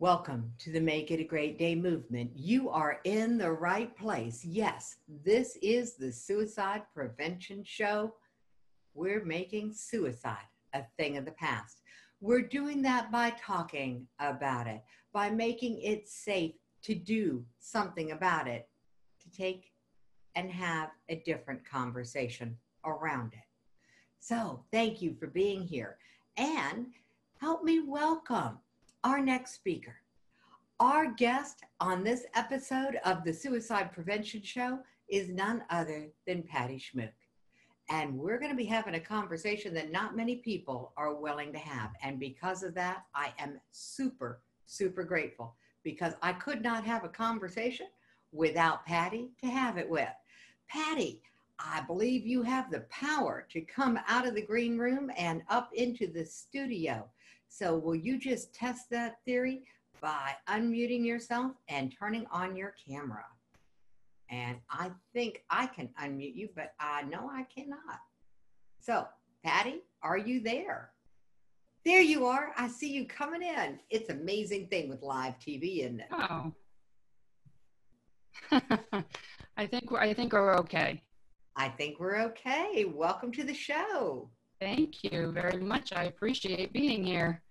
Welcome to the Make It a Great Day movement. You are in the right place. Yes, this is the Suicide Prevention Show. We're making suicide a thing of the past. We're doing that by talking about it, by making it safe to do something about it, to take and have a different conversation around it. So, thank you for being here and help me welcome our next speaker. Our guest on this episode of the Suicide Prevention Show is none other than Patti Schmoock. And we're going to be having a conversation that not many people are willing to have. And because of that, I am super, super grateful because I could not have a conversation without Patti to have it with. Patti, I believe you have the power to come out of the green room and up into the studio. So, will you just test that theory by unmuting yourself and turning on your camera? And I think I can unmute you, but I know I cannot. So, Patti, are you there? There you are. I see you coming in. It's amazing thing with live TV, isn't it? Oh. I think we're, I think we're okay. I think we're okay. Welcome to the show. Thank you very much. I appreciate being here.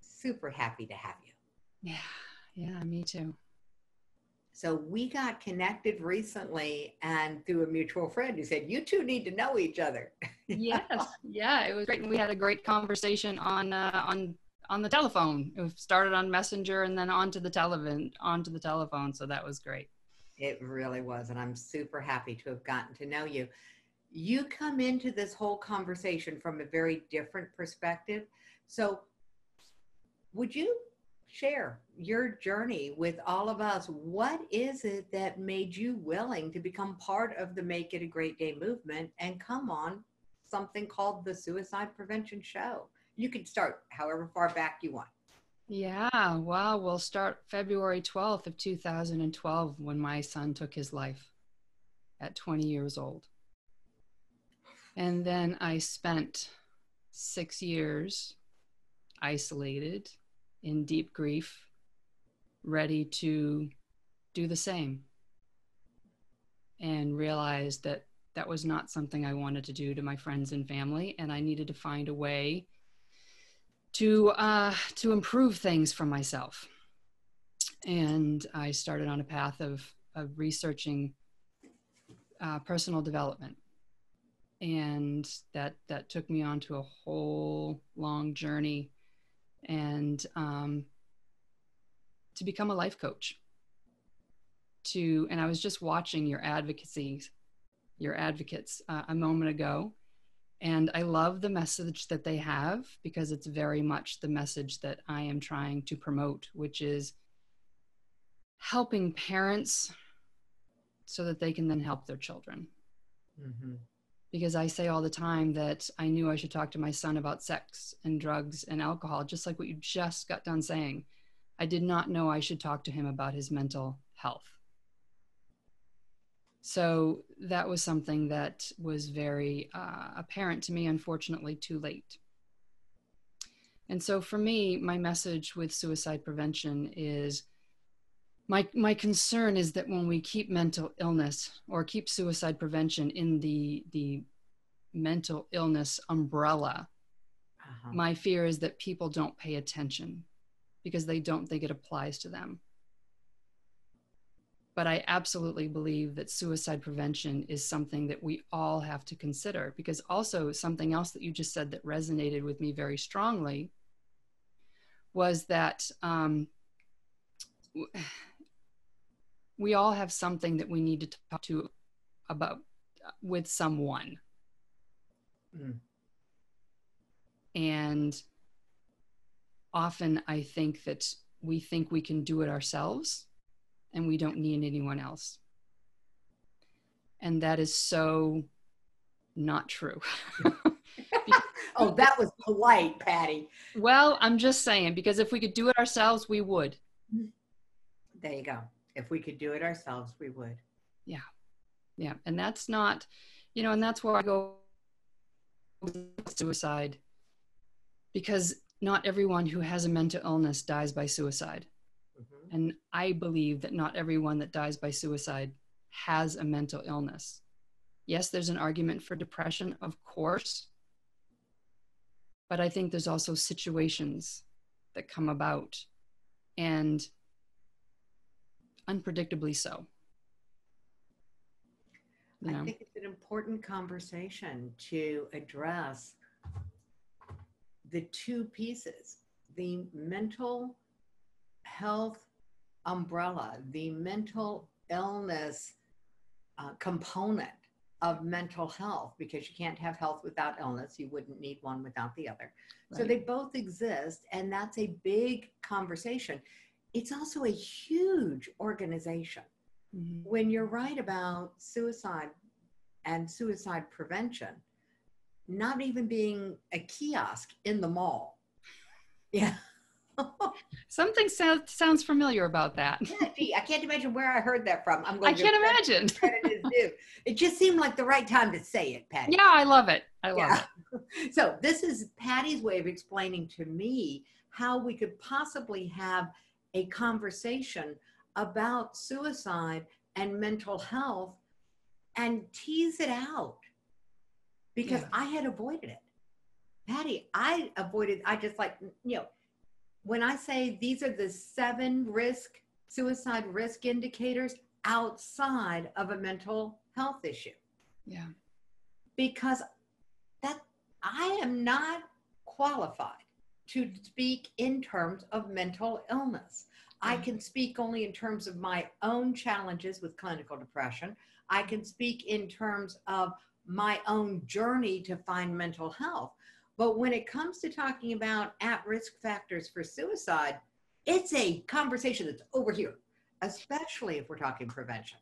Super happy to have you. Yeah, yeah, me too. So we got connected recently and through a mutual friend who said, You two need to know each other. yes, yeah, it was great. And we had a great conversation on uh, on on the telephone. It started on Messenger and then onto the television onto the telephone. So that was great. It really was. And I'm super happy to have gotten to know you. You come into this whole conversation from a very different perspective. So, would you share your journey with all of us? What is it that made you willing to become part of the Make It a Great Day movement and come on something called the Suicide Prevention Show? You can start however far back you want. Yeah, well, we'll start February 12th of 2012 when my son took his life at 20 years old. And then I spent six years isolated in deep grief, ready to do the same. And realized that that was not something I wanted to do to my friends and family. And I needed to find a way to, uh, to improve things for myself. And I started on a path of, of researching uh, personal development and that that took me on to a whole long journey. And um, to become a life coach. To and i was just watching your advocacy your advocates uh, a moment ago. And i love the message that they have because it's very much the message that i am trying to promote which is helping parents so that they can then help their children. Mm-hmm because I say all the time that I knew I should talk to my son about sex and drugs and alcohol, just like what you just got done saying. I did not know I should talk to him about his mental health. So that was something that was very uh, apparent to me, unfortunately, too late. And so for me, my message with suicide prevention is my my concern is that when we keep mental illness or keep suicide prevention in the the mental illness umbrella uh-huh. my fear is that people don't pay attention because they don't think it applies to them but i absolutely believe that suicide prevention is something that we all have to consider because also something else that you just said that resonated with me very strongly was that um, we all have something that we need to talk to about with someone. Mm. And often I think that we think we can do it ourselves and we don't need anyone else. And that is so not true. oh, that was polite, Patti. Well, I'm just saying, because if we could do it ourselves, we would. There you go if we could do it ourselves, we would. Yeah. Yeah. And that's not, you know, and that's where I go suicide because not everyone who has a mental illness dies by suicide. Mhm. And I believe that not everyone that dies by suicide has a mental illness. Yes, there's an argument for depression, of course. But I think there's also situations that come about and unpredictably so. You I think it's an important conversation to address the two pieces the mental health umbrella, the mental illness uh, component of mental health, because you can't have health without illness. You wouldn't need one without the other. So they both exist, and that's a big conversation. It's also a huge organization Mhm. when you're right about suicide and suicide prevention, not even being a kiosk in the mall. Yeah. Something so- sounds familiar about that. Yeah, gee, I can't imagine where I heard that from. I'm going to can't imagine. where credit is due. It just seemed like the right time to say it, Patti. Yeah, I love it. I love Yeah. it. So this is Patti's way of explaining to me how we could possibly have a conversation about suicide and mental health and tease it out because Yeah. I had avoided it. Patti, I avoided, I just like, you know, when I say these are the seven risk, suicide risk indicators outside of a mental health issue Yeah. because that I am not qualified to speak in terms of mental illness. I mm. can speak only in terms of my own challenges with clinical depression. I can speak in terms of my own journey to find mental health. But when it comes to talking about at risk factors for suicide, it's a conversation that's over here, especially if we're talking prevention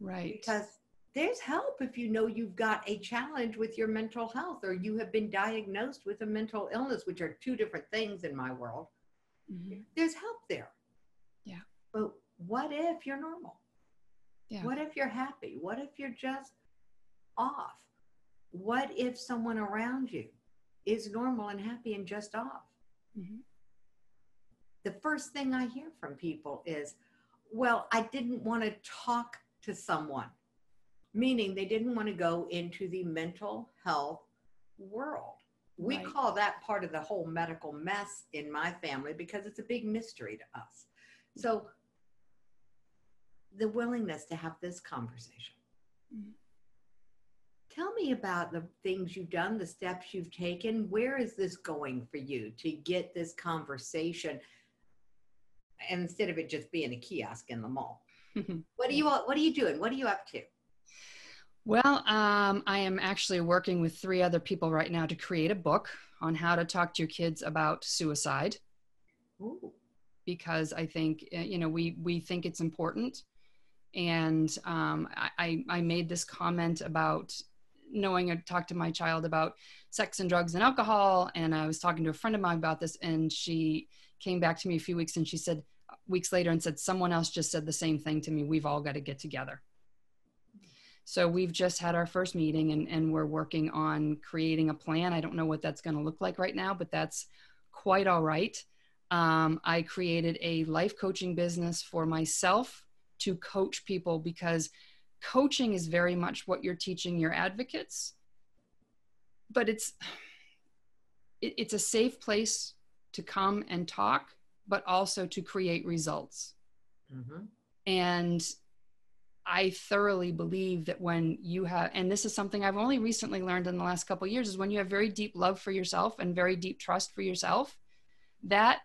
Right. because there's help if you know you've got a challenge with your mental health or you have been diagnosed with a mental illness, which are two different things in my world. Mhm. There's help there. Yeah. But what if you're normal? Yeah. What if you're happy? What if you're just off? What if someone around you is normal and happy and just off? Mhm. the first thing I hear from people is, well, I didn't want to talk to someone, meaning they didn't want to go into the mental health world. We Right. call that part of the whole medical mess in my family because it's a big mystery to us. So, the willingness to have this conversation. Mhm. Tell me about the things you've done, the steps you've taken. Where is this going for you to get this conversation instead of it just being a kiosk in the mall? What are you what are you doing? What are you up to? Well, um, I am actually working with three other people right now to create a book on how to talk to your kids about suicide Ooh. because I think uh, you know we we think it's important, and um, I I I made this comment about knowing I talked to my child about sex and drugs and alcohol, and I was talking to a friend of mine about this, and she came back to me a few weeks and she said weeks later and said someone else just said the same thing to me. We've all got to get together. So we've just had our first meeting and, and we're working on creating a plan. I don't know what that's going to look like right now, but that's quite all right. Um, I created a life coaching business for myself to coach people because coaching is very much what you're teaching your advocates, but it's it, it's a safe place to come and talk, but also to create results. Mhm. And I thoroughly believe that when you have, and this is something I've only recently learned in the last couple years, is when you have very deep love for yourself and very deep trust for yourself, that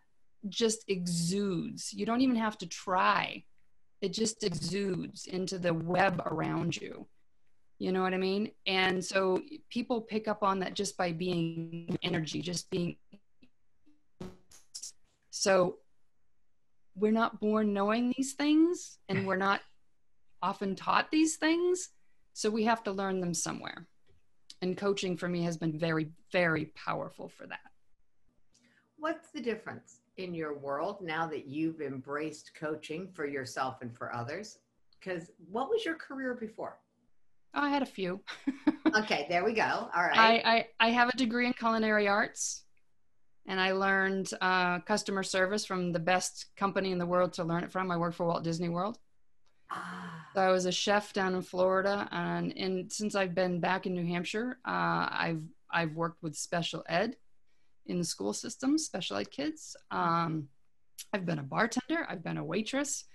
just exudes. You don't even have to try. It just exudes into the web around you. You know what I mean? And so people pick up on that just by being energy, just being. So we're not born knowing these things and we're not often taught these things. So we have to learn them somewhere. And coaching for me has been very, very powerful for that. What's the difference in your world now that you've embraced coaching for yourself and for others? Because what was your career before? Oh, I had a few. Okay, there we go. All right. I, I, I have a degree in culinary arts and I learned uh, customer service from the best company in the world to learn it from. I worked for Walt Disney World. Ah. So I was a chef down in Florida, and, and since I've been back in New Hampshire, uh, I've I've worked with special ed in the school system, special ed kids. Um, I've been a bartender. I've been a waitress.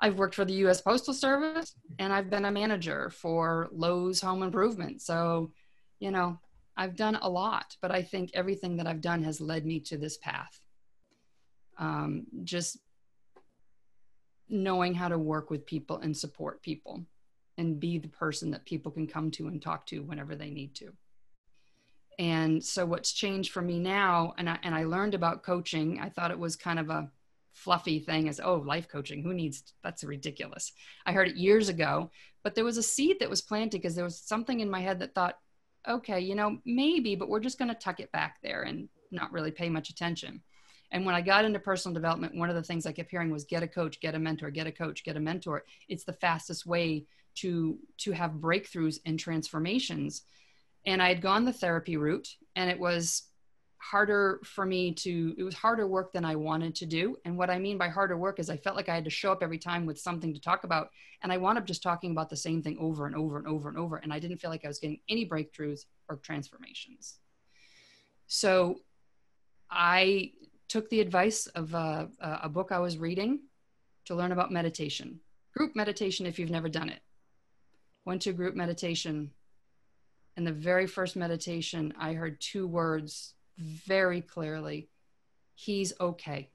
I've worked for the U.S. Postal Service, and I've been a manager for Lowe's Home Improvement. So, you know, I've done a lot, but I think everything that I've done has led me to this path. Um, just knowing how to work with people and support people and be the person that people can come to and talk to whenever they need to. And so what's changed for me now, and I, and I learned about coaching, I thought it was kind of a fluffy thing as, oh, life coaching, who needs, that's ridiculous. I heard it years ago, but there was a seed that was planted because there was something in my head that thought, okay, you know, maybe, but we're just going to tuck it back there and not really pay much attention. And when I got into personal development, one of the things I kept hearing was get a coach, get a mentor, get a coach, get a mentor. It's the fastest way to to have breakthroughs and transformations. And I had gone the therapy route and it was harder for me to it was harder work than I wanted to do. And what I mean by harder work is I felt like I had to show up every time with something to talk about and I wound up just talking about the same thing over and over and over and over and I didn't feel like I was getting any breakthroughs or transformations. So I took the advice of a, a book I was reading to learn about meditation. Group meditation if you've never done it. Went to group meditation and the very first meditation I heard two words very clearly he's okay.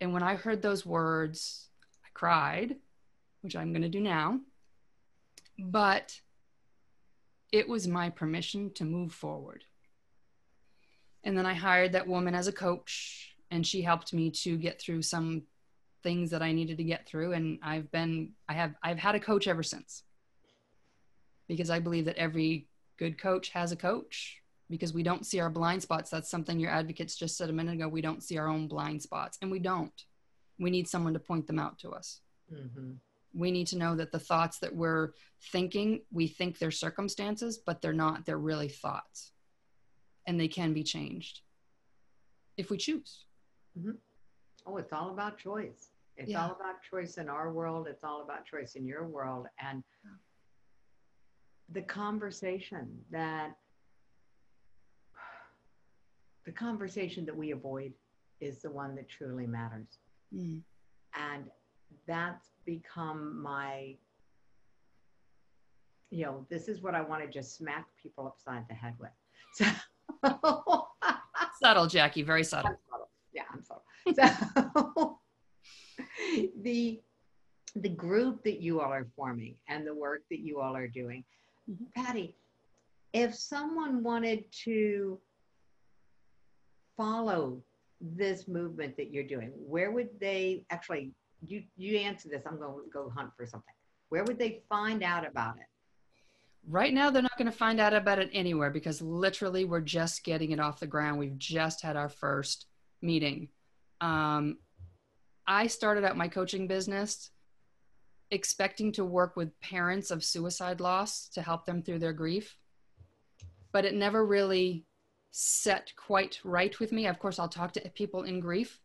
And when I heard those words, I cried, which I'm going to do now. But it was my permission to move forward. And then I hired that woman as a coach, and she helped me to get through some things that I needed to get through. And I've been, I have, I've had a coach ever since because I believe that every good coach has a coach because we don't see our blind spots. That's something your advocates just said a minute ago. We don't see our own blind spots, and we don't. We need someone to point them out to us. Mm-hmm. We need to know that the thoughts that we're thinking, we think they're circumstances, but they're not. They're really thoughts, and they can be changed if we choose. Mm-hmm. Oh, it's all about choice. It's yeah. all about choice in our world. It's all about choice in your world. And the conversation that the conversation that we avoid is the one that truly matters. Mm. And that's become my, you know, this is what I want to just smack people upside the head with. So subtle, Jackie, very subtle. I'm subtle. Yeah, I'm subtle. So the the group that you all are forming and the work that you all are doing, mm-hmm. Patti, if someone wanted to follow this movement that you're doing, where would they actually? You you answer this. I'm going to go hunt for something. Where would they find out about it? Right now, they're not going to find out about it anywhere because literally we're just getting it off the ground. We've just had our first meeting. Um, I started out my coaching business expecting to work with parents of suicide loss to help them through their grief, but it never really set quite right with me. Of course, I'll talk to people in grief,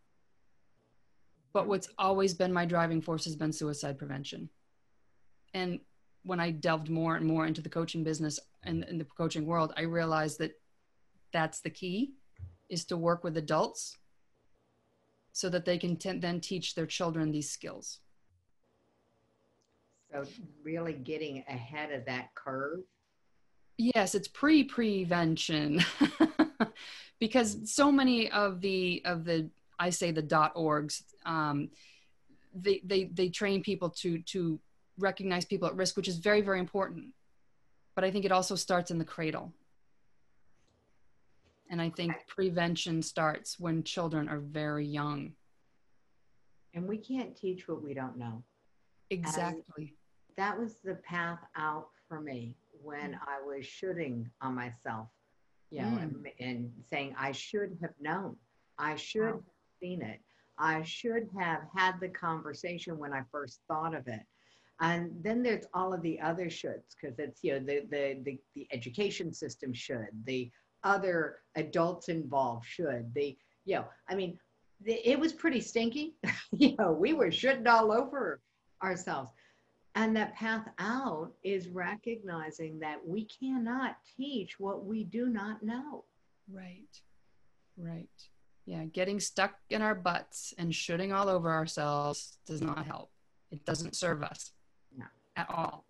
but what's always been my driving force has been suicide prevention. And when I delved more and more into the coaching business and in the coaching world, I realized that that's the key is to work with adults so that they can t- then teach their children these skills. So really getting ahead of that curve. Yes, it's pre-prevention. because so many of the of the I say the dot orgs um, they, they they train people to to recognize people at risk, which is very very important. But I think it also starts in the cradle. And I think prevention starts when children are very young. And we can't teach what we don't know. Exactly. And that was the path out for me when I was shooting on myself you know, mm. and, and, saying, I should have known, I should wow. have seen it, I should have had the conversation when I first thought of it. And then there's all of the other shoulds because it's, you know, the, the, the, the education system should, the other adults involved should. The, you know, I mean, the, it was pretty stinky. you know, we were shitting all over ourselves. And that path out is recognizing that we cannot teach what we do not know. Right. Right. Yeah. Getting stuck in our butts and shooting all over ourselves does not help. It doesn't serve us. At all.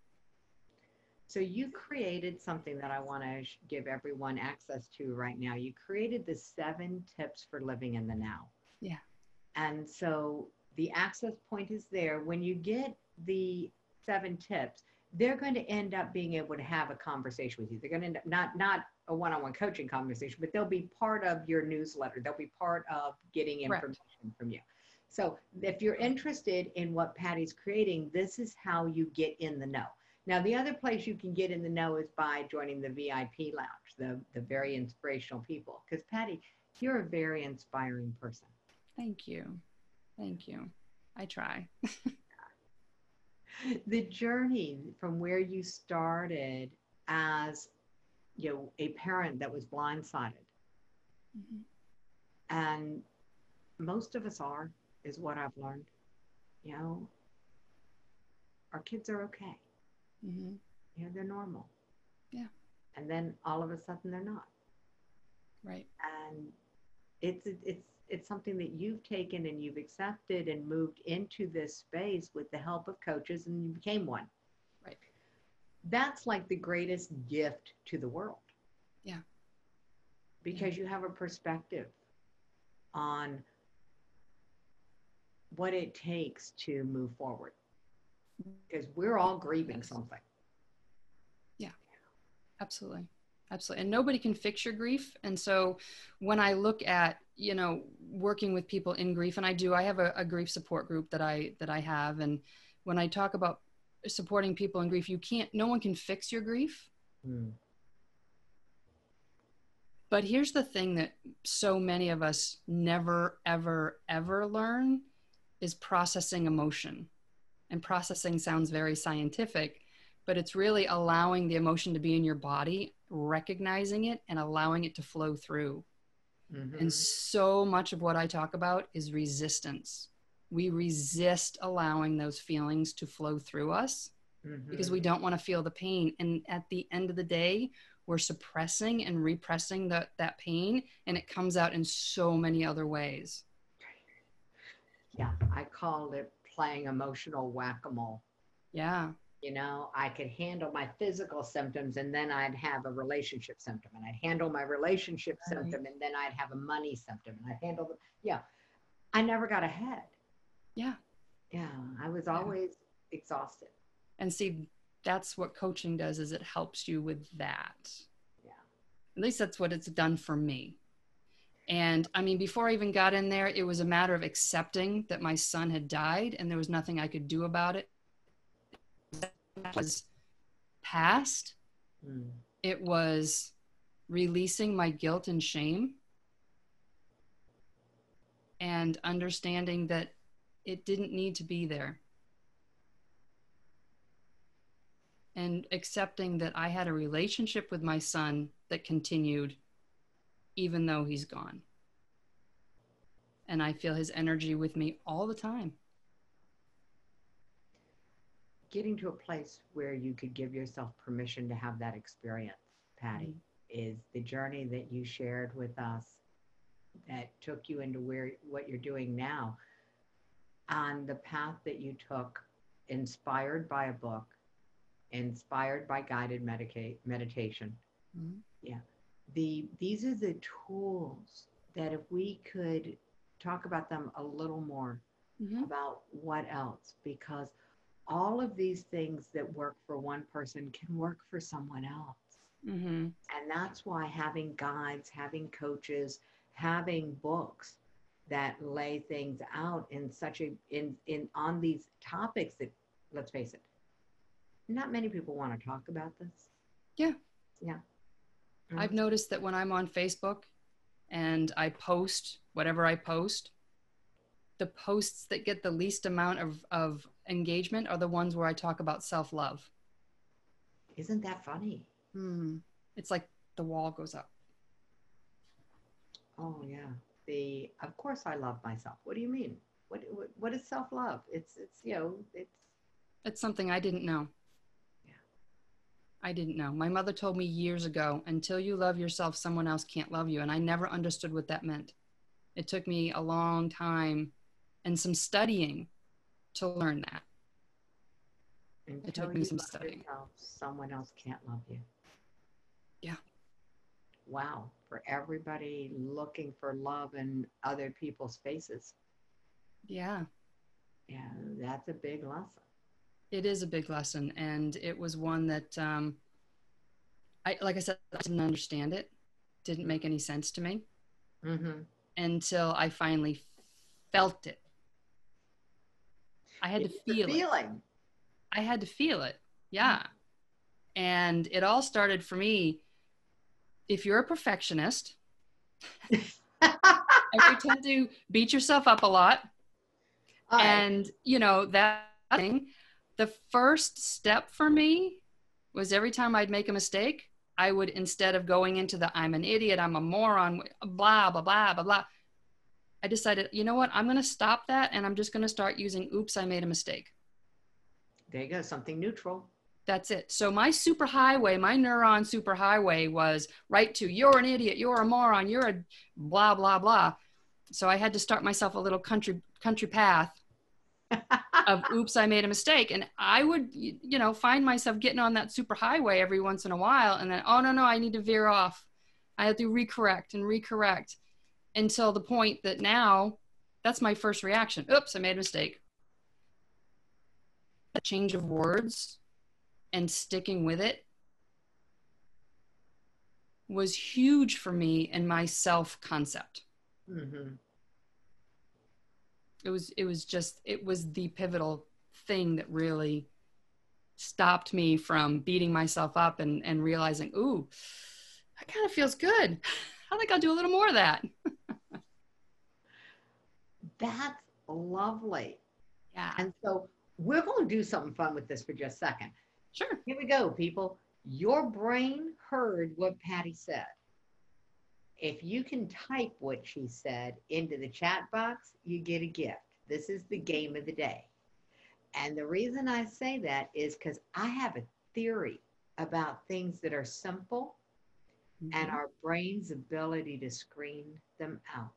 So you created something that I want to give everyone access to right now. You created the seven tips for living in the now. Yeah. And so the access point is there. When you get the seven tips, they're going to end up being able to have a conversation with you. They're going to end up not not a one-on-one coaching conversation, but they'll be part of your newsletter. They'll be part of getting information from you. So if you're interested in what Patti's creating, this is how you get in the know. Now, the other place you can get in the know is by joining the VIP lounge, the, the very inspirational people. Because Patti, you're a very inspiring person. Thank you. Thank you. I try. the journey from where you started as you know a parent that was blindsided Mhm. and most of us are is what i've learned you know our kids are okay Mhm. you know they're normal Yeah. and then all of a sudden they're not Right. and it's it's it's something that you've taken and you've accepted and moved into this space with the help of coaches and you became one Right. that's like the greatest gift to the world Yeah. because you have a perspective on what it takes to move forward because we're all grieving Yes. something Yeah, Absolutely. Absolutely. And nobody can fix your grief. And so when I look at, you know, working with people in grief, and I do, I have a, a grief support group that I that I have. And when I talk about supporting people in grief, you can't no one can fix your grief. Hmm. But here's the thing that so many of us never, ever, ever learn is processing emotion. And processing sounds very scientific, but it's really allowing the emotion to be in your body, recognizing it, and allowing it to flow through. Mhm. And so much of what I talk about is resistance. We resist allowing those feelings to flow through us because Mhm. we don't want to feel the pain. And at the end of the day, we're suppressing and repressing that, that pain, and it comes out in so many other ways. Yeah i called it playing emotional whack-a-mole Yeah. you know i could handle my physical symptoms and then i'd have a relationship symptom and i'd handle my relationship Right. symptom and then i'd have a money symptom and i'd handle the yeah i never got ahead Yeah. yeah i was Yeah. always exhausted And see, that's what coaching does is it helps you with that. Yeah. At least that's what it's done for me. And I mean, before I even got in there, it was a matter of accepting that my son had died and there was nothing I could do about it. It was past. Mm. It was releasing my guilt and shame and understanding that it didn't need to be there. And accepting that I had a relationship with my son that continued even though he's gone. And I feel his energy with me all the time. getting to a place where you could give yourself permission to have that experience patti is the journey that you shared with us that took you into where what you're doing now on the path that you took inspired by a book inspired by guided medica- meditation Mhm. yeah the these are the tools that if we could talk about them a little more Mhm. about what else because all of these things that work for one person can work for someone else Mhm. and that's why having guides having coaches having books that lay things out in such a in in on these topics that let's face it not many people want to talk about this Yeah. yeah I've noticed that when I'm on Facebook and I post whatever I post, the posts that get the least amount of, of engagement are the ones where I talk about self love. isn't that funny Hmm. It's like the wall goes up. Oh yeah. The of course I love myself. What do you mean? What what, what is self love? It's it's you know it's It's something I didn't know. I didn't know. My mother told me years ago until you love yourself, someone else can't love you. And I never understood what that meant. It took me a long time and some studying to learn that. until took me some studying. yourself, someone else can't love you. Yeah. Wow. For everybody looking for love in other people's faces. Yeah, Yeah, that's a big lesson. It is a big lesson. And it was one that, um, I, like I said, I didn't understand it, didn't make any sense to me Mm-hmm. until I finally felt it. I had to It's the feel it. I had to feel it. Yeah. And it all started for me. If you're a perfectionist, you tend to beat yourself up a lot, right. and you know that thing, the first step for me was every time I'd make a mistake, I would instead of going into the I'm an idiot, I'm a moron, blah blah blah blah blah. I decided, you know what? I'm going to stop that, and I'm just going to start using "Oops, I made a mistake." there you go. Something neutral. That's it. So my superhighway, my neuron superhighway was right to you're an idiot, you're a moron, you're a blah blah blah. So I had to start myself a little country country path of oops, I made a mistake. And I would you know find myself getting on that super highway every once in a while and then oh no no, I need to veer off. I have to recorrect and recorrect until the point that now that's my first reaction. Oops, I made a mistake. A change of words and sticking with it was huge for me in my self concept. Mm-hmm. It was it was just it was the pivotal thing that really stopped me from beating myself up and and realizing, ooh, that kind of feels good. I think I'll do a little more of that. That's lovely. Yeah. And so we're going to do something fun with this for just a second. Sure. Here we go, people. Your brain heard what Patti said. If you can type what she said into the chat box, you get a gift. This is the game of the day. And the reason I say that is because I have a theory about things that are simple and Mhm. our brain's ability to screen them out.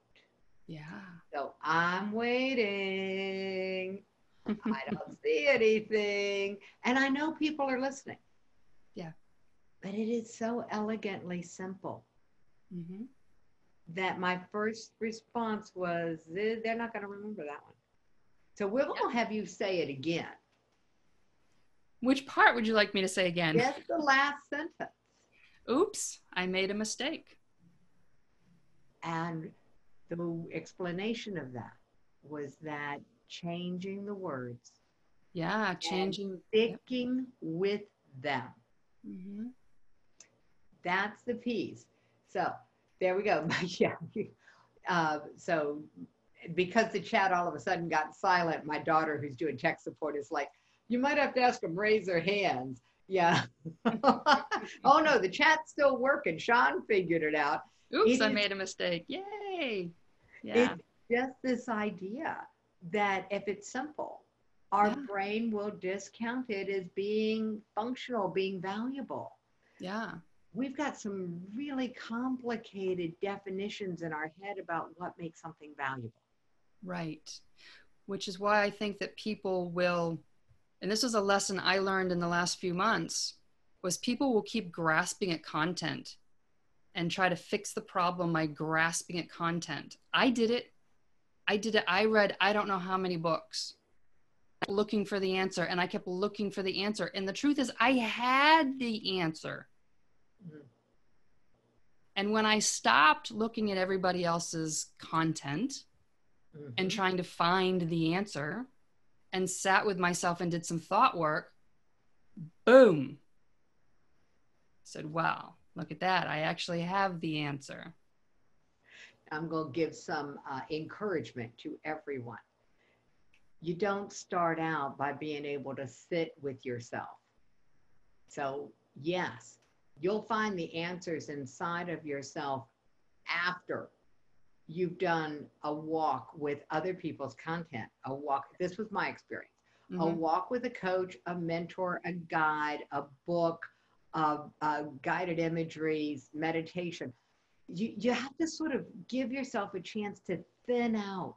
yeah. So I'm waiting. I don't see anything. And I know people are listening. Yeah. But it is so elegantly simple Mhm. that my first response was, "Eh, they're not going to remember that one. So we're going to have you say it again. Which part would you like me to say again? Just the last sentence. Oops, I made a mistake. And the explanation of that was that changing the words, Yeah, changing. sticking with them. Mhm. That's the piece. So there we go. yeah. Uh, so because the chat all of a sudden got silent, my daughter, who's doing tech support, is like, "You might have to ask them raise their hands." Yeah. oh no, the chat's still working. Sean figured it out. Oops, It I is- made a mistake. Yay. Yeah. It's just this idea that if it's simple, our Yeah. brain will discount it as being functional, being valuable. yeah. We've got some really complicated definitions in our head about what makes something valuable. Right. Which is why I think that people will, and this was a lesson I learned in the last few months, was people will keep grasping at content and try to fix the problem by grasping at content. I did it. I did it. I read I don't know how many books looking for the answer and I kept looking for the answer. And the truth is I had the answer. Mhm. And when I stopped looking at everybody else's content and Mhm. trying to find the answer and sat with myself and did some thought work, boom. Said, wow, look at that. I actually have the answer. I'm going to give some uh, encouragement to everyone. You don't start out by being able to sit with yourself. So, yes, you'll find the answers inside of yourself after you've done a walk with other people's content, a walk. This was my experience. Mm-hmm. A walk with a coach, a mentor, a guide, a book, uh, uh, guided imageries, meditation. You, you have to sort of give yourself a chance to thin out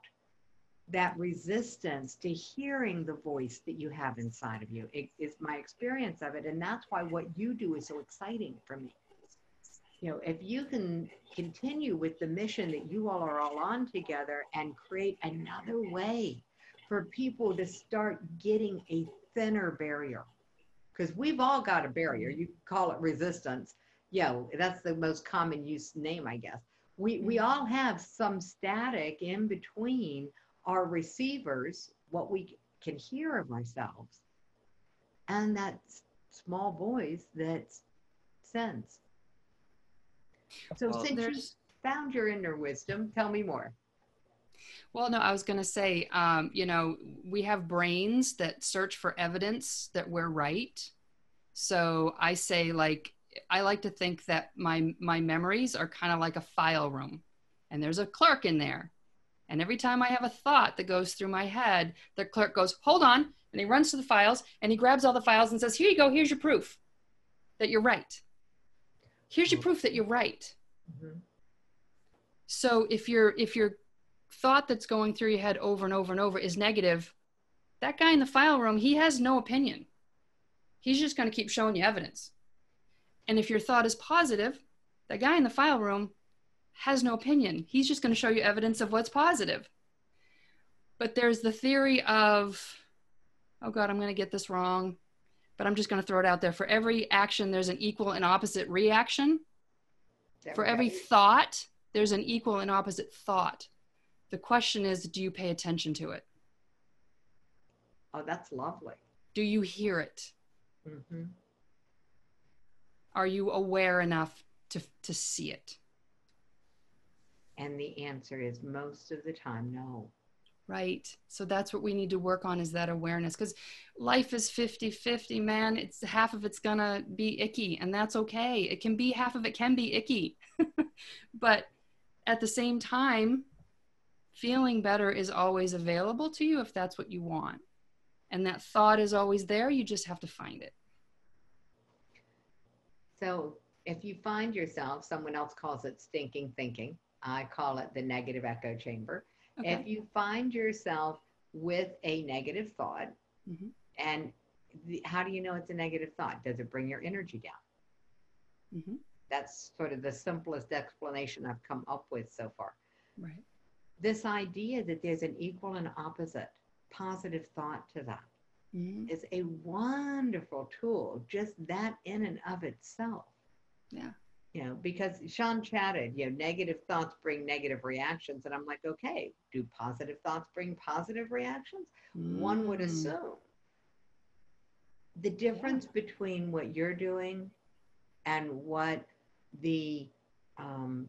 that resistance to hearing the voice that you have inside of you. It is my experience of it. And that's why what you do is so exciting for me you know, if you can continue with the mission that you all are all on together and create another way for people to start getting a thinner barrier, because we've all got a barrier. You call it resistance. Yeah, that's the most common use name, I guess. We, we mm-hmm. all have some static in between our receivers, what we can hear of ourselves, and that small voice that sends. So well, since you found your inner wisdom, tell me more. Well, no, I was going to say, um, you know, we have brains that search for evidence that we're right. So I say, like, I like to think that my my memories are kind of like a file room, and there's a clerk in there, and every time I have a thought that goes through my head, the clerk goes, "Hold on," and he runs to the files and he grabs all the files and says, "Here you go. Here's your proof that you're right." here's your proof that you're right mm-hmm. so if your if your thought that's going through your head over and over and over is negative that guy in the file room he has no opinion he's just going to keep showing you evidence and if your thought is positive that guy in the file room has no opinion he's just going to show you evidence of what's positive but there's the theory of oh god i'm going to get this wrong but I'm just going to throw it out there. For every action, there's an equal and opposite reaction. For every thought, there's an equal and opposite thought. The question is, do you pay attention to it? Oh, that's lovely. Do you hear it? Mm-hmm. Are you aware enough to, to see it? And the answer is most of the time, no. Right. So that's what we need to work on is that awareness because life is 50 50 man. It's half of it's gonna be icky and that's okay. It can be half of it can be icky. But at the same time feeling better is always available to you if that's what you want. And that thought is always there. You just have to find it. So if you find yourself someone else calls it stinking thinking i call it the negative echo chamber Okay. If you find yourself with a negative thought, mm-hmm. and the, how do you know it's a negative thought? Does it bring your energy down? Mm-hmm. That's sort of the simplest explanation I've come up with so far. Right. This idea that there's an equal and opposite positive thought to that mm-hmm. is a wonderful tool, just that in and of itself. Yeah you know, because Sean chatted, you know, negative thoughts bring negative reactions. And I'm like, okay, do positive thoughts bring positive reactions? Mm. One would mm. assume. The difference yeah. between what you're doing and what the um,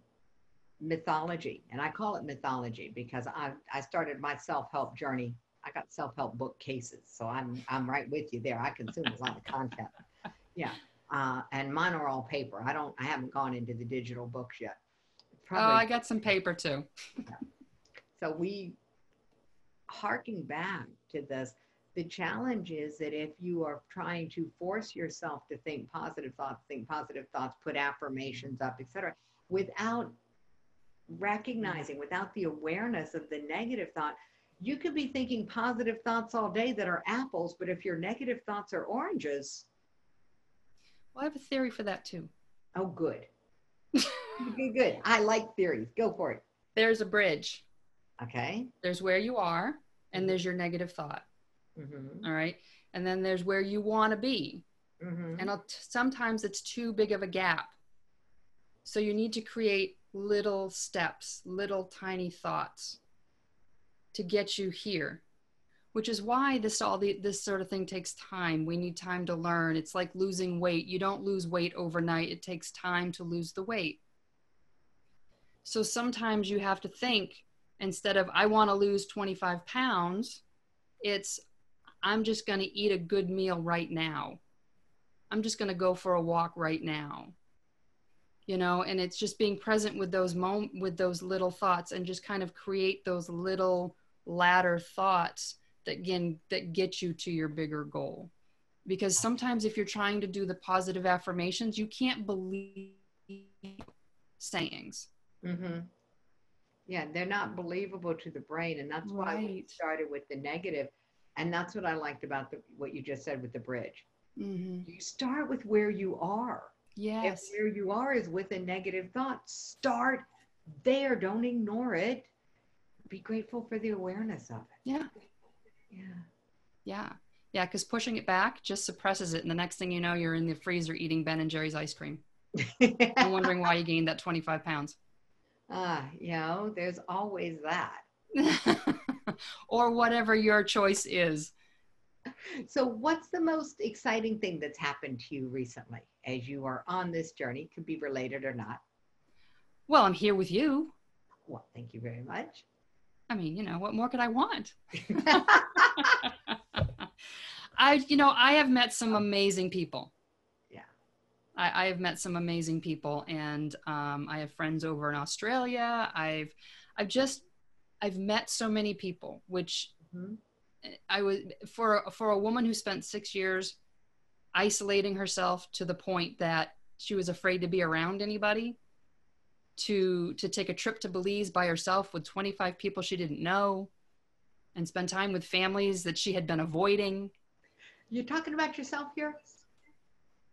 mythology, and I call it mythology because I, I started my self help journey. I got self help book cases, so I'm I'm right with you there. I consume a lot of content. Yeah, uh, and mine are all paper. I don't. I haven't gone into the digital books yet. Probably, oh, I got some paper too. yeah. So we, harking back to this, the challenge is that if you are trying to force yourself to think positive thoughts, think positive thoughts, put affirmations up, etc., without recognizing, without the awareness of the negative thought, you could be thinking positive thoughts all day that are apples, but if your negative thoughts are oranges, well, I have a theory for that too. Oh, good. good, good. I like theories. Go for it. There's a bridge. Okay. There's where you are, and there's your negative thought. Mm-hmm. All right. And then there's where you want to be. Mm-hmm. And I'll, sometimes it's too big of a gap. So you need to create little steps, little tiny thoughts to get you here which is why this all the, this sort of thing takes time. We need time to learn. It's like losing weight. You don't lose weight overnight. It takes time to lose the weight. So sometimes you have to think instead of i want to lose 25 pounds it's i'm just going to eat a good meal right now. I'm just going to go for a walk right now. You know and it's just being present with those mom with those little thoughts and just kind of create those little ladder thoughts that again that get you to your bigger goal because sometimes if you're trying to do the positive affirmations you can't believe sayings Mm-hmm. Yeah, they're not believable to the brain, and that's why we started with the negative, and that's what I liked about the, what you just said with the bridge. mm-hmm. You start with where you are. yes If where you are is with a negative thought, start there. Don't ignore it. Be grateful for the awareness of it. Yeah. Yeah yeah Yeah, because pushing it back just suppresses it and the next thing you know you're in the freezer eating ben and jerry's ice cream and wondering why you gained that 25 pounds ah, you know, there's always that. or whatever your choice is So, what's the most exciting thing that's happened to you recently as you are on this journey? Could be related or not. well i'm here with you Well, thank you very much. i mean you know what more could i want I, you know, I have met some amazing people. Yeah. I, I have met some amazing people, and um, I have friends over in Australia. I've, I've just, I've met so many people, which Mhm. I was for for a woman who spent six years isolating herself to the point that she was afraid to be around anybody. To to take a trip to Belize by herself with 25 people she didn't know, and spend time with families that she had been avoiding. You're talking about yourself here?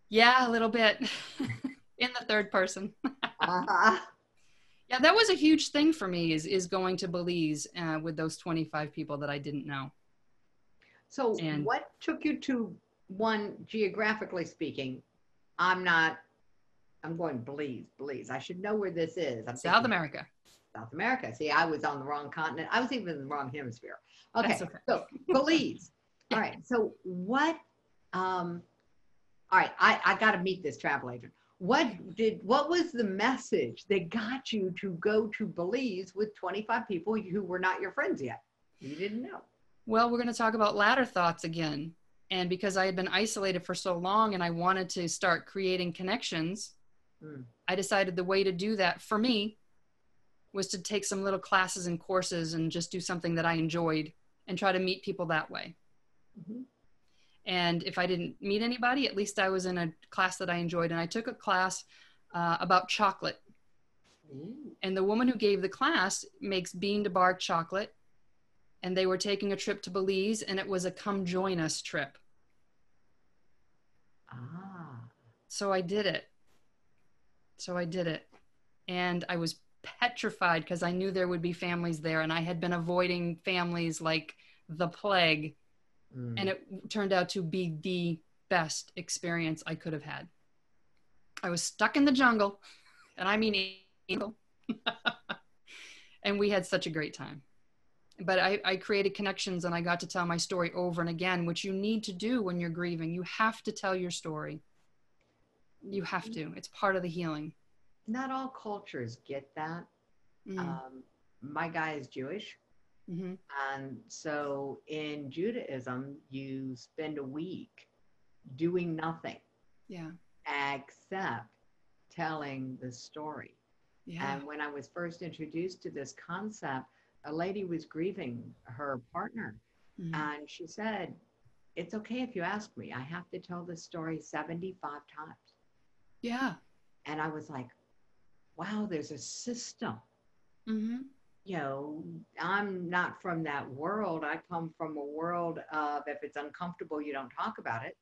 Yeah, a little bit in the third person. Uh-huh. Yeah, that was a huge thing for me. Is is going to Belize uh, with those 25 people that I didn't know. So, And- what took you to one, geographically speaking? I'm not, I'm going Belize, Belize. I should know where this is. I'm South America. South America. See, I was on the wrong continent. I was even in the wrong hemisphere. Okay. Okay. So, Belize. All right. So, what, um, all right, I, I got to meet this travel agent. What did, what was the message that got you to go to Belize with 25 people who were not your friends yet? You didn't know. Well, we're going to talk about ladder thoughts again. And because I had been isolated for so long and I wanted to start creating connections, Hmm. I decided the way to do that for me was to take some little classes and courses and just do something that I enjoyed and try to meet people that way. Mhm. And if I didn't meet anybody, at least I was in a class that I enjoyed. And I took a class uh, about chocolate. Ooh. And the woman who gave the class makes bean to bar chocolate. And they were taking a trip to Belize, and it was a come join us trip. Ah. So I did it. So I did it. And I was petrified because I knew there would be families there, and I had been avoiding families like the plague. Mm. and it turned out to be the best experience I could have had. I was stuck in the jungle, and I mean jungle, and we had such a great time. But I, I created connections, and I got to tell my story over and again, which you need to do when you're grieving. You have to tell your story. You have to. It's part of the healing. Not all cultures get that. Mm, Um, my guy is Jewish. mhm. And so in Judaism, you spend a week doing nothing Yeah, except telling the story. yeah, And when I was first introduced to this concept, a lady was grieving her partner. mhm. And she said, It's okay if you ask me. I have to tell this story 75 times. yeah. And I was like, Wow, there's a system. hmm you know, I'm not from that world. I come from a world of if it's uncomfortable, you don't talk about it.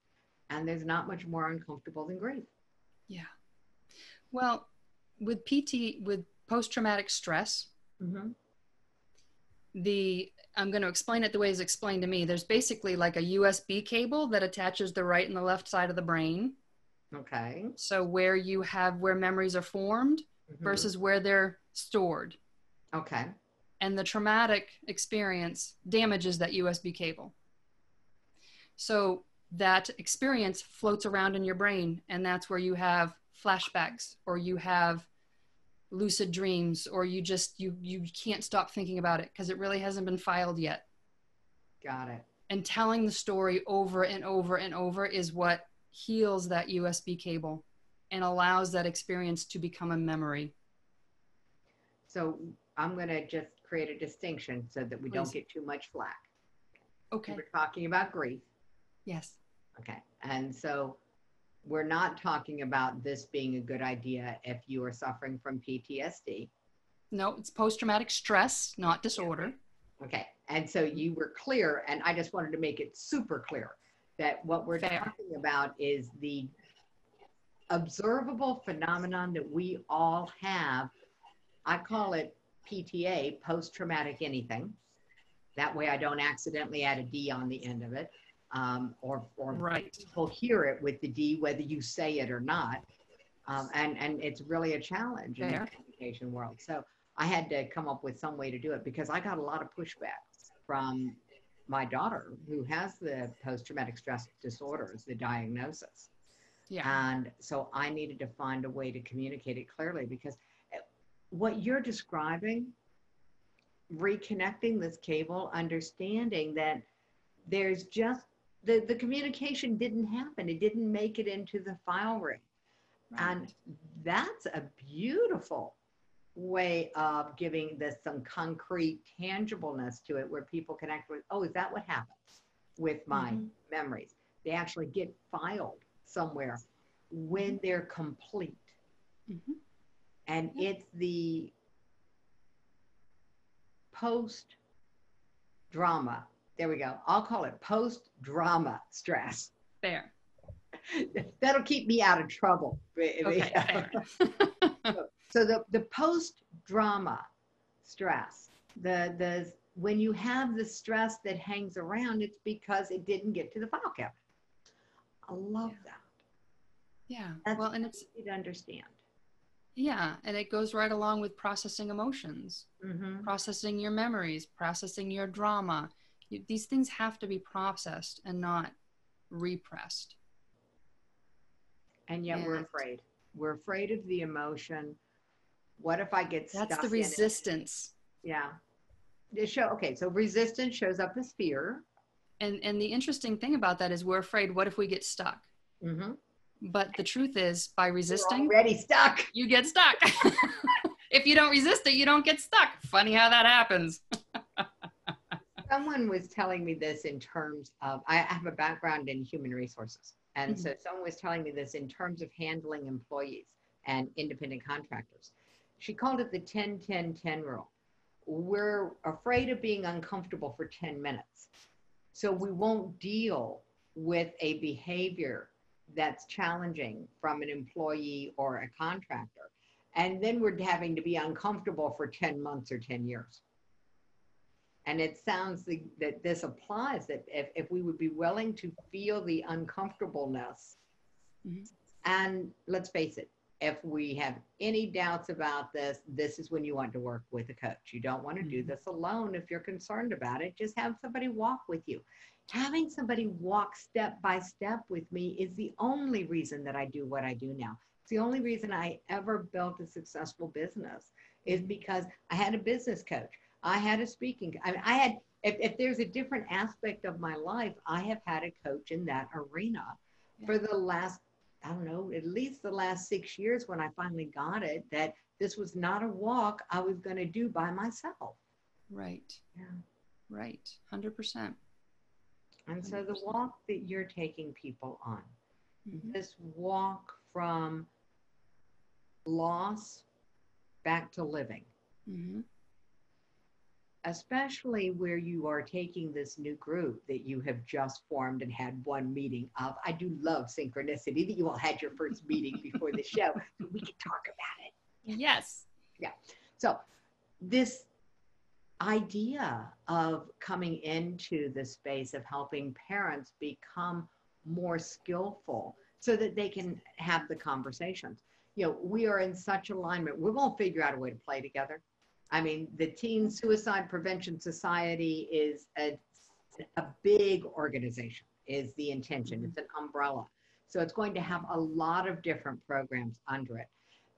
And there's not much more uncomfortable than grief. Yeah. Well, with PT, with post traumatic stress, Mm-hmm. the I'm going to explain it the way it's explained to me. There's basically like a USB cable that attaches the right and the left side of the brain. Okay. So where you have where memories are formed Mhm. versus where they're stored. Okay. And the traumatic experience damages that USB cable. So that experience floats around in your brain, and that's where you have flashbacks or you have lucid dreams or you just you you can't stop thinking about it because it really hasn't been filed yet Got it. and telling the story over and over and over is what heals that USB cable and allows that experience to become a memory. So I'm going to just create a distinction so that we don't get too much flack. Okay. We're talking about grief. Yes. Okay. And so we're not talking about this being a good idea if you are suffering from PTSD. No, it's post traumatic stress, not disorder. Okay. And so you were clear, and I just wanted to make it super clear that what we're Fair. talking about is the observable phenomenon that we all have. I call it PTA, post traumatic anything. That way I don't accidentally add a D on the end of it. Um, or, or Right. people hear it with the D, whether you say it or not. Um, and, and it's really a challenge in the Fair. communication world. So I had to come up with some way to do it because I got a lot of pushback from my daughter who has the post traumatic stress disorders, the diagnosis. Yeah. And so I needed to find a way to communicate it clearly because eh, what you're describing, reconnecting this cable, understanding that there's just the, the communication didn't happen. It didn't make it into the file room. And that's a beautiful way of giving this some concrete tangibleness to it where people connect with, oh, is that what happens with my Mhm. memories? They actually get filed somewhere when they're complete. Mhm. And it's the post drama. There we go. I'll call it post drama stress. Fair. That'll keep me out of trouble. Okay. Fair. so the, the post drama stress, the, the, when you have the stress that hangs around, it's because it didn't get to the file cabinet. I love Yeah. that. Yeah. That's Well, and it's easy to understand. yeah, and it goes right along with processing emotions, Mm-hmm. processing your memories, processing your drama. You, these things have to be processed and not repressed. And yet we're afraid. We're afraid of the emotion. What if I get stuck? That's the resistance. Yeah. The show. Okay, so resistance shows up as fear. And and the interesting thing about that is we're afraid what if we get stuck? Mm-hmm. But the truth is by resisting already stuck. you get stuck. if you don't resist it, you don't get stuck. Funny how that happens. Someone was telling me this in terms of. I have a background in human resources, and mm-hmm. so someone was telling me this in terms of handling employees and independent contractors. She called it the 10 10 10 rule. We're afraid of being uncomfortable for 10 minutes. So we won't deal with a behavior that's challenging from an employee or a contractor. And then we're having to be uncomfortable for 10 months or 10 years. And it sounds like that this applies that if, if we would be willing to feel the uncomfortableness, Mhm. and let's face it, if we have any doubts about this, this is when you want to work with a coach. You don't want to do Mhm. this alone if you're concerned about it. Just have somebody walk with you. Having somebody walk step by step with me is the only reason that I do what I do now. It's the only reason I ever built a successful business is because I had a business coach. I had a speaking. I, mean, I had. If, if there's a different aspect of my life, I have had a coach in that arena for the last, I don't know, at least the last six years when I finally got it that this was not a walk I was going to do by myself. Right. Yeah. Right. 100%. And so the walk that you're taking people on, Mhm. this walk from loss back to living, Mhm. Especially where you are taking this new group that you have just formed and had one meeting of. I do love synchronicity that you all had your first meeting before the show. So we can talk about it. Yes. Yeah. So, this idea of coming into the space of helping parents become more skillful so that they can have the conversations. You know, we are in such alignment. We won't figure out a way to play together. I mean, the Teen Suicide Prevention Society is a, a big organization, is the intention. Mm-hmm. It's an umbrella. So it's going to have a lot of different programs under it.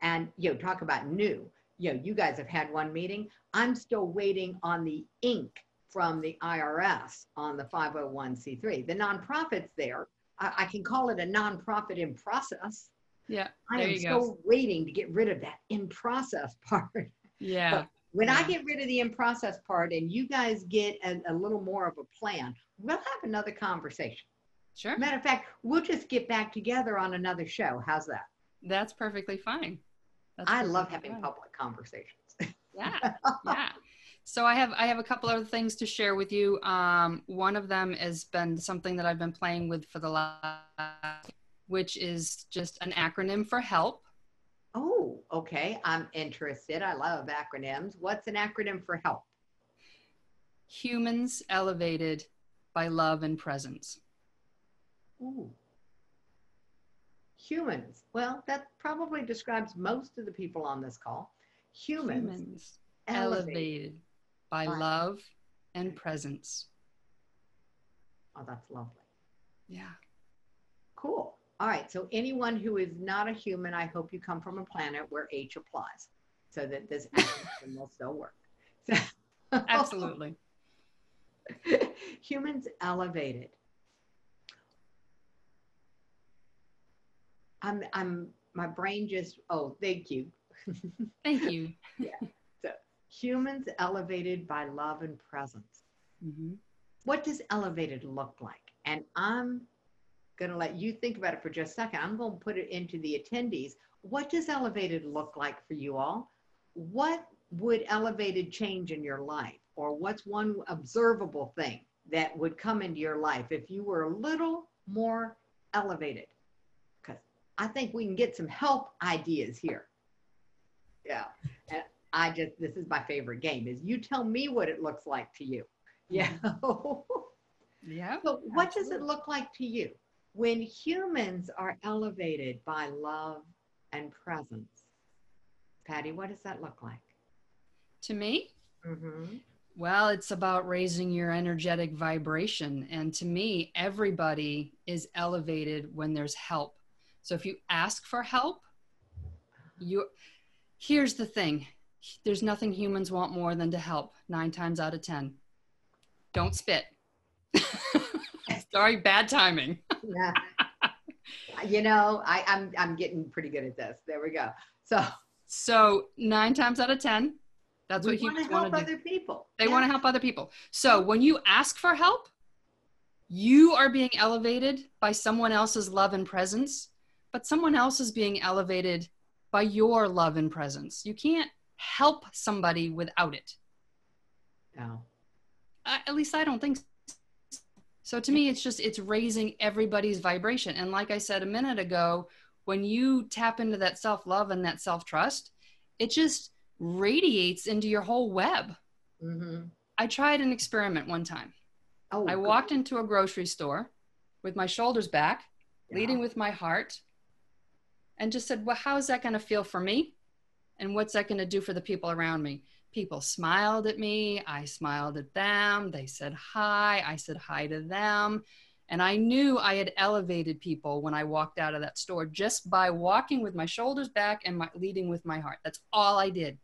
And, you know, talk about new. You know, you guys have had one meeting. I'm still waiting on the ink from the IRS on the 501c3. The nonprofit's there. I, I can call it a nonprofit in process. Yeah. I am so go. waiting to get rid of that in process part. Yeah. When I get rid of the in process part and you guys get a, a little more of a plan, we'll have another conversation. Sure. Matter of fact, we'll just get back together on another show. How's that? That's perfectly fine. That's I love having fine. public conversations. Yeah. yeah. So I have I have a couple other things to share with you. Um, one of them has been something that I've been playing with for the last, which is just an acronym for help. Okay. I'm interested. I love acronyms. What's an acronym for help? Humans elevated by love and presence. Ooh. Humans. Well, that probably describes most of the people on this call. Humans, Humans elevated. elevated by By- love and presence. Oh, that's lovely. Yeah. Cool. All right. So anyone who is not a human, I hope you come from a planet where H applies so that this will still work. Absolutely. Humans elevated. I'm I'm my brain just oh thank you. Thank you. Yeah. So humans elevated by love and presence. hmm What does elevated look like? And I'm gonna let you think about it for just a second. I'm gonna put it into the attendees. What does elevated look like for you all? What would elevated change in your life? Or what's one observable thing that would come into your life if you were a little more elevated? Because I think we can get some help ideas here. Yeah. And I just, this is my favorite game is you tell me what it looks like to you. Yeah. Mm-hmm. Yeah. So, what does it look like to you when humans are elevated by love and presence? Patti, what does that look like? To me, Mm-hmm. Well, it's about raising your energetic vibration. And to me, everybody is elevated when there's help. So if you ask for help, you here's the thing. There's nothing humans want more than to help. 9 times out of 10. Don't spit. Sorry, bad timing. Yeah. you know, I, I'm I'm getting pretty good at this. There we go. So So, 9 times out of 10, that's what want to humans help want to do. other people. They Yeah. want to help other people. So when you ask for help, you are being elevated by someone else's love and presence, but someone else is being elevated by your love and presence. You can't help somebody without it. No. Uh, at least I don't think so. To me, it's just, it's raising everybody's vibration. And like I said a minute ago, when you tap into that self love and that self trust, it just radiates into your whole web. Mm-hmm. I tried an experiment one time. Oh, I good. walked into a grocery store with my shoulders back, Yeah. leading with my heart, and just said, Well, how is that going to feel for me? And what's that going to do for the people around me? People smiled at me. I smiled at them. They said hi. I said hi to them. And I knew I had elevated people when I walked out of that store just by walking with my shoulders back and my, leading with my heart. That's all I did.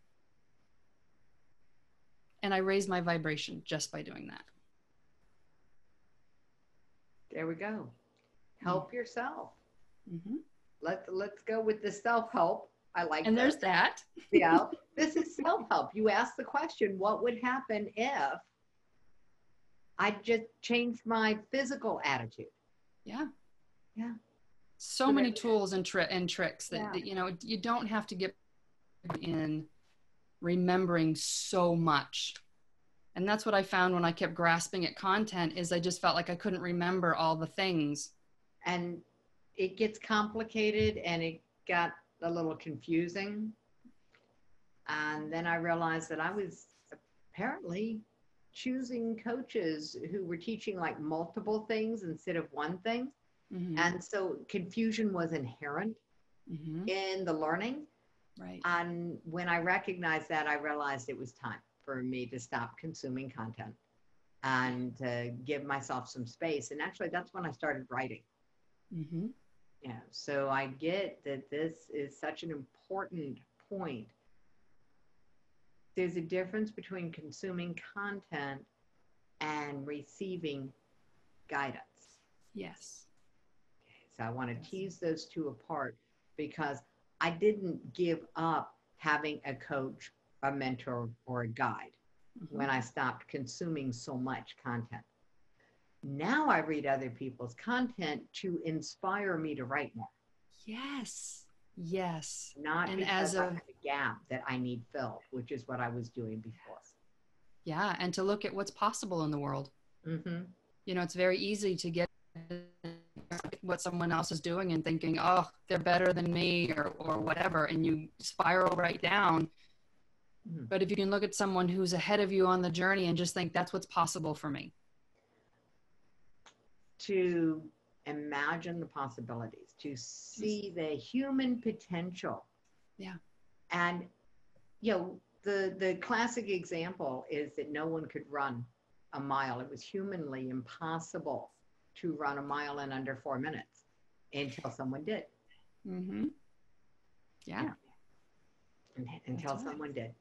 And I raised my vibration just by doing that. There we go. Help yourself. hmm Let's let's go with the self help. I like And there's that. yeah, this is self help. You ask the question, what would happen if I just changed my physical attitude? Yeah. Yeah. So So many tools and, tri- and tricks that, Yeah. that, you know, you don't have to get in remembering so much. And that's what I found when I kept grasping at content is I just felt like I couldn't remember all the things. And it gets complicated and it got a little confusing. And then I realized that I was apparently choosing coaches who were teaching like multiple things instead of one thing. Mhm. And so confusion was inherent Mhm. in the learning. Right. And when I recognized that, I realized it was time for me to stop consuming content and to give myself some space. And actually, that's when I started writing. hmm Yeah. So I get that this is such an important point. There's a difference between consuming content and receiving guidance. Yes. Okay, So I want to Yes. tease those two apart because I didn't give up having a coach, a mentor, or a guide Mhm. when I stopped consuming so much content. Now I read other people's content to inspire me to write more, Yes. Yes. not And because as I a- have a gap that I need filled, which is what I was doing before. Yeah. And to look at what's possible in the world. hmm You know, it's very easy to get what someone else is doing and thinking, oh, they're better than me or, or whatever. And you spiral right down. Mhm. But if you can look at someone who's ahead of you on the journey and just think that's what's possible for me. To imagine the possibilities, to see the human potential. Yeah. And, you know, the, the classic example is that no one could run a mile. It was humanly impossible to run a mile in under four minutes until someone did. Mm-hmm. Yeah. un- until someone did.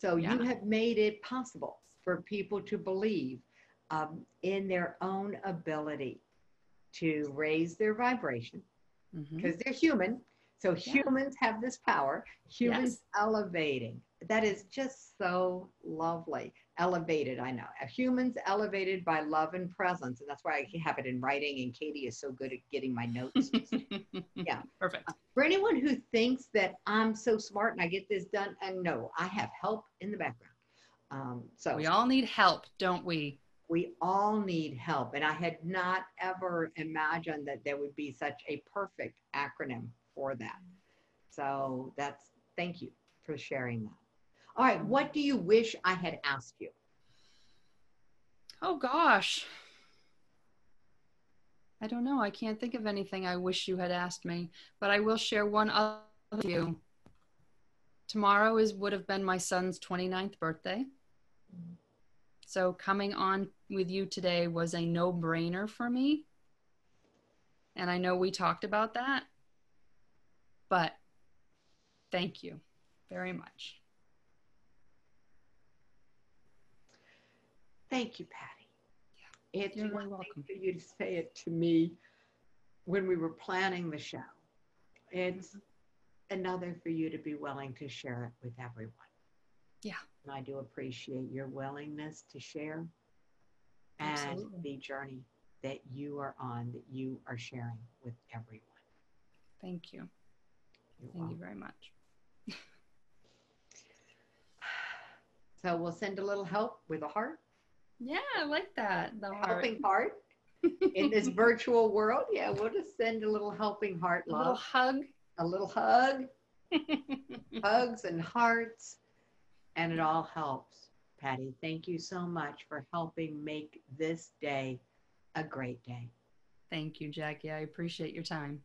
So Yeah. you have made it possible for people to believe um, in their own ability to raise their vibration Mm-hmm. because they're human. So Yeah. humans have this power. Humans Yes. elevating. That is just so lovely. Elevated, I know. Uh, Humans elevated by love and presence. And that's why I have it in writing. And Katie is so good at getting my notes. Yeah. Perfect. For anyone who thinks that I'm so smart and I get this done, and no, I have help in the background. Um, so We all need help, don't we? We all need help. And I had not ever imagined that there would be such a perfect acronym for that. So that's thank you for sharing that. All right, what do you wish I had asked you? Oh gosh. I don't know. I can't think of anything I wish you had asked me, but I will share one other with you. Tomorrow is would have been my son's 29th birthday. So coming on with you today was a no-brainer for me. And I know we talked about that. But thank you very much. Thank you, Patti. It's You're one very thing welcome. for you to say it to me when we were planning the show. It's another for you to be willing to share it with everyone. Yeah. And I do appreciate your willingness to share and Absolutely. the journey that you are on, that you are sharing with everyone. Thank you. You're Thank you very much. So we'll send a little help with a heart, Yeah, I like that. The heart. helping heart in this virtual world. Yeah, we'll just send a little helping heart A little hug. a little hug, hugs and hearts, and it all helps. Patti, thank you so much for helping make this day a great day. Thank you, Jackie. I appreciate your time.